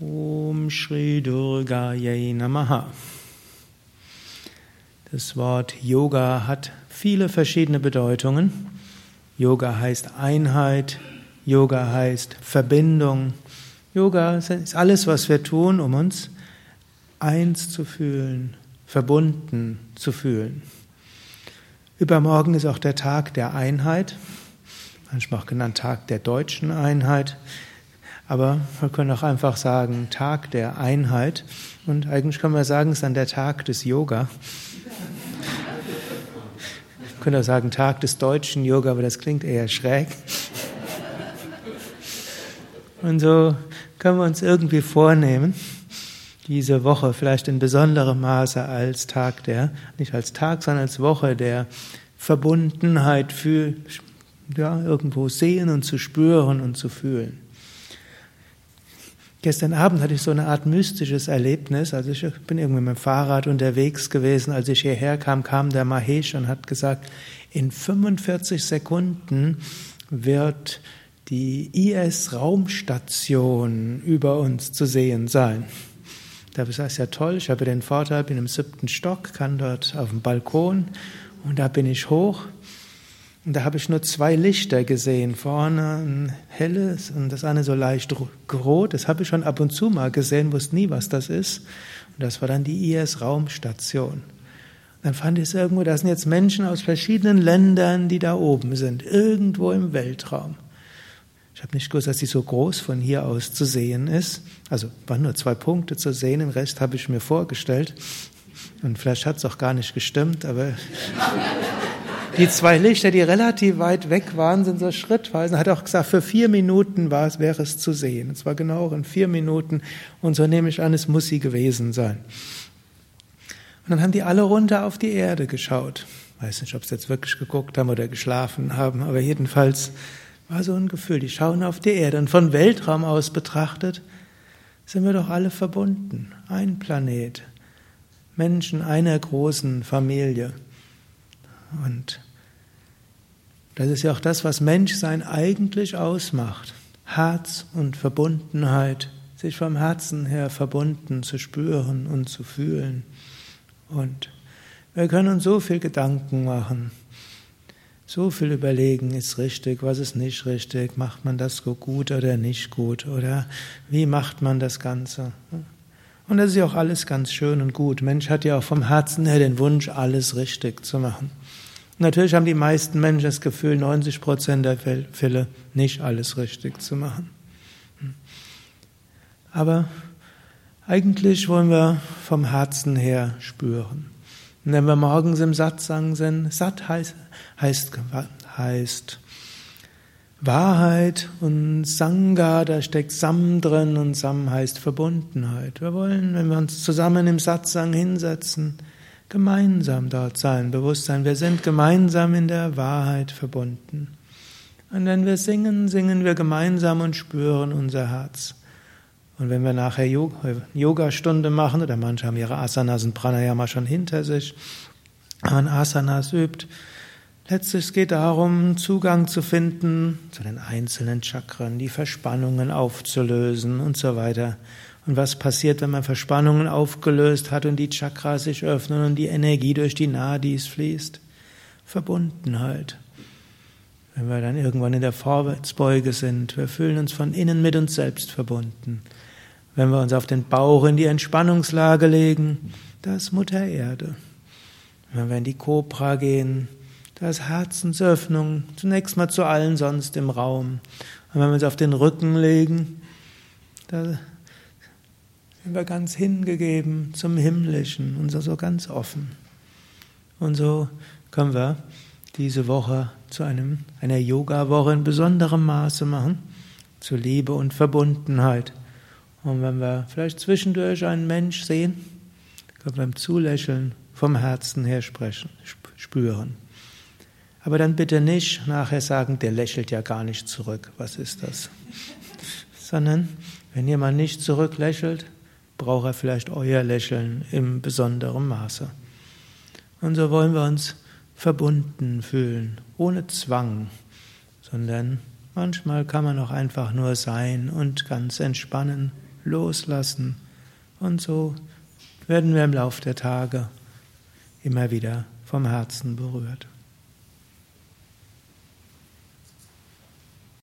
Om Shri Durgayai Namaha. Das Wort Yoga hat viele verschiedene Bedeutungen. Yoga heißt Einheit, Yoga heißt Verbindung. Yoga ist alles, was wir tun, um uns eins zu fühlen, verbunden zu fühlen. Übermorgen ist auch der Tag der Einheit, manchmal auch genannt Tag der deutschen Einheit. Aber wir können auch einfach sagen, Tag der Einheit. Und eigentlich können wir sagen, es ist dann der Tag des Yoga. Wir können auch sagen, Tag des deutschen Yoga, aber das klingt eher schräg. Und so können wir uns irgendwie vornehmen, diese Woche vielleicht in besonderem Maße als Tag der, nicht als Tag, sondern als Woche der Verbundenheit für, ja, irgendwo sehen und zu spüren und zu fühlen. Gestern Abend hatte ich so eine Art mystisches Erlebnis. Also ich bin irgendwie mit dem Fahrrad unterwegs gewesen. Als ich hierher kam, kam der Mahesh und hat gesagt, in 45 Sekunden wird die IS-Raumstation über uns zu sehen sein. Da ist ja toll. Ich habe den Vorteil, bin im siebten Stock, kann dort auf dem Balkon und da bin ich hoch und da habe ich nur zwei Lichter gesehen. Vorne ein helles und das eine so leicht rot. Das habe ich schon ab und zu mal gesehen, wusste nie, was das ist. Und das war dann die IS-Raumstation. Dann fand ich es irgendwo, da sind jetzt Menschen aus verschiedenen Ländern, die da oben sind, irgendwo im Weltraum. Ich habe nicht gewusst, dass sie so groß von hier aus zu sehen ist. Also waren nur zwei Punkte zu sehen, den Rest habe ich mir vorgestellt. Und vielleicht hat es auch gar nicht gestimmt, aber die zwei Lichter, die relativ weit weg waren, sind so schrittweise. Er hat auch gesagt, für vier Minuten war es, wäre es zu sehen. Es war genau in vier Minuten. Und so nehme ich an, es muss sie gewesen sein. Und dann haben die alle runter auf die Erde geschaut. Weiß nicht, ob sie jetzt wirklich geguckt haben oder geschlafen haben, aber jedenfalls war so ein Gefühl, die schauen auf die Erde. Und von Weltraum aus betrachtet sind wir doch alle verbunden. Ein Planet. Menschen einer großen Familie. Und das ist ja auch das, was Menschsein eigentlich ausmacht. Herz und Verbundenheit, sich vom Herzen her verbunden zu spüren und zu fühlen. Und wir können uns so viel Gedanken machen, so viel überlegen, ist richtig, was ist nicht richtig, macht man das so gut oder nicht gut oder wie macht man das Ganze. Und das ist ja auch alles ganz schön und gut. Mensch hat ja auch vom Herzen her den Wunsch, alles richtig zu machen. Natürlich haben die meisten Menschen das Gefühl, 90 Prozent der Fälle nicht alles richtig zu machen. Aber eigentlich wollen wir vom Herzen her spüren. Und wenn wir morgens im Satsang sind, Sat heißt, heißt, heißt Wahrheit und Sangha, da steckt Sam drin und Sam heißt Verbundenheit. Wir wollen, wenn wir uns zusammen im Satsang hinsetzen, gemeinsam dort sein, Bewusstsein. Wir sind gemeinsam in der Wahrheit verbunden. Und wenn wir singen, singen wir gemeinsam und spüren unser Herz. Und wenn wir nachher Yoga-Stunde machen, oder manche haben ihre Asanas und Pranayama schon hinter sich, man Asanas übt, letztlich geht darum, Zugang zu finden zu den einzelnen Chakren, die Verspannungen aufzulösen und so weiter. Und was passiert, wenn man Verspannungen aufgelöst hat und die Chakras sich öffnen und die Energie durch die Nadis fließt? Verbundenheit. Wenn wir dann irgendwann in der Vorwärtsbeuge sind, wir fühlen uns von innen mit uns selbst verbunden. Wenn wir uns auf den Bauch in die Entspannungslage legen, da ist Mutter Erde. Wenn wir in die Kobra gehen, da ist Herzensöffnung, zunächst mal zu allen sonst im Raum. Und wenn wir uns auf den Rücken legen, da sind wir ganz hingegeben zum Himmlischen und so ganz offen. Und so können wir diese Woche zu einem, einer Yoga-Woche in besonderem Maße machen, zu Liebe und Verbundenheit. Und wenn wir vielleicht zwischendurch einen Mensch sehen, können wir beim Zulächeln vom Herzen her sprechen, spüren. Aber dann bitte nicht nachher sagen, der lächelt ja gar nicht zurück. Was ist das? Sondern wenn jemand nicht zurücklächelt, braucht er vielleicht euer Lächeln im besonderen Maße. Und so wollen wir uns verbunden fühlen, ohne Zwang, sondern manchmal kann man auch einfach nur sein und ganz entspannen, loslassen. Und so werden wir im Laufe der Tage immer wieder vom Herzen berührt.